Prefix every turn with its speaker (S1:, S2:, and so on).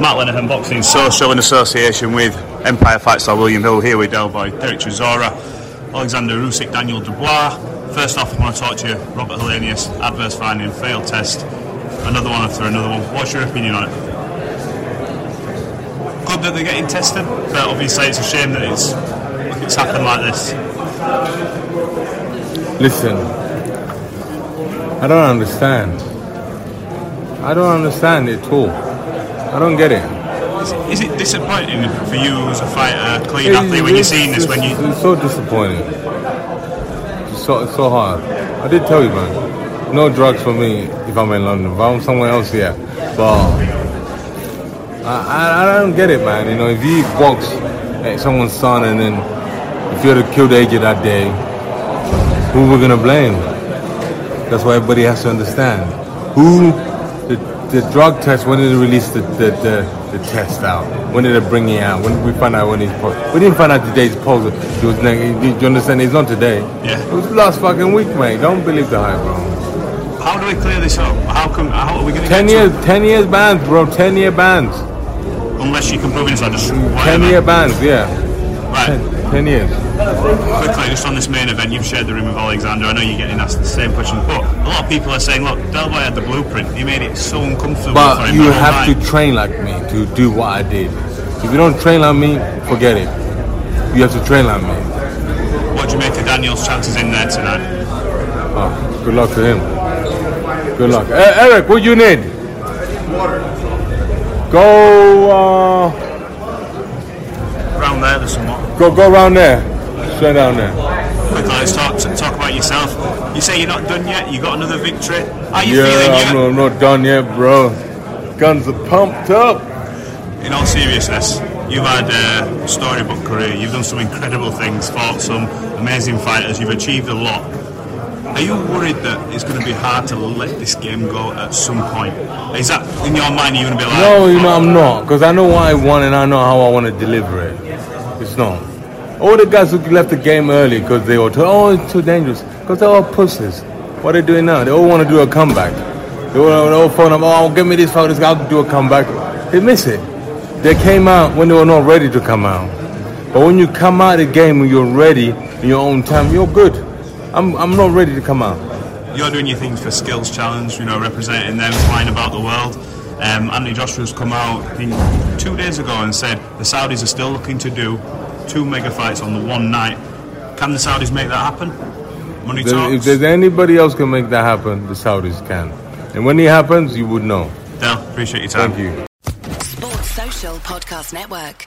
S1: Matt Lenihan Boxing Social in association with Empire Fight Star William Hill here with by Derek Chisora, Alexander Usyk, Daniel Dubois. First off, I want to talk to you, Robert Helenius, adverse finding, failed test, another one after another one. What's your opinion on it? Good that they're getting tested, but obviously it's a shame that it's it's happened like this.
S2: Listen, I don't understand. I don't understand it at all. I don't get it.
S1: Is it, is it disappointing for you as a fighter, clean athlete, when you're seeing this? When you
S2: It's so disappointing. It's so, it's so hard. I did tell you, man. No drugs for me if I'm in London. If I'm somewhere else, yeah. But I, I, I don't get it, man. You know, if you box at someone's son and then if you're the killed agent that day, who we're gonna blame? That's why everybody has to understand. Who the, the drug test? When did they release the, the, the, the test out? When did they bring it out? When did we find out when he's posed? We didn't find out today's posed. He was. Do you understand? He's not today.
S1: Yeah.
S2: It was last fucking week, mate. Don't believe the hype, bro.
S1: how do we clear this up? How come? How are we going to
S2: Ten years,
S1: To,
S2: ten years bans, bro. Ten year bans.
S1: unless you can prove it's like just
S2: Ten year bans, yeah.
S1: Right.
S2: Ten, ten years.
S1: Quickly, just on this main event, you've shared the room with Alexander. I know you're getting asked the same question, but a lot of people are saying, look, Delboy had the blueprint. He made it so uncomfortable for
S2: But
S1: him.
S2: you have
S1: night.
S2: to train like me to do what I did. If you don't train like me, forget it. You have to train like me.
S1: What do you make of Daniel's chances in there tonight?
S2: Oh, good luck to him. Good luck. Eh, Eric, what do you need? Water. Go, uh,
S1: Around there, there's some more.
S2: go, go around there. Straight down there.
S1: Quickly, let's talk, talk about yourself. You say you're not done yet. You got another victory. How you
S2: Yeah,
S1: feeling?
S2: I'm not, I'm not done yet, bro. Guns are pumped up.
S1: in all seriousness, you've had a storybook career. You've done some incredible things, fought some amazing fighters. You've achieved a lot. Are you worried that it's going to be hard to let this game go at some point? Is that in your mind? You're going to be like,
S2: No, you know I'm not, because I know what I want and I know how I want to deliver it. It's not. All the guys who left the game early because they were told, oh, it's too dangerous, because they're all pussies. What are they doing now? They all want to do a comeback. They all, they all phone up, oh, give me this fight, this guy, I'll do a comeback. They miss it. They came out when they were not ready to come out. But when you come out of the game when you're ready in your own time, you're good. I'm, I'm not ready to come out.
S1: you're doing your things for Skills Challenge, you know, representing them, flying about the world. Um, Anthony Joshua's come out I think, two days ago and said the Saudis are still looking to do two mega fights on the one night. Can the Saudis make that happen? Money
S2: There-
S1: talks.
S2: If there's anybody else can make that happen, the Saudis can. And when it happens, you would know.
S1: Del, appreciate your time.
S2: Thank you.
S3: Sports Social Podcast Network.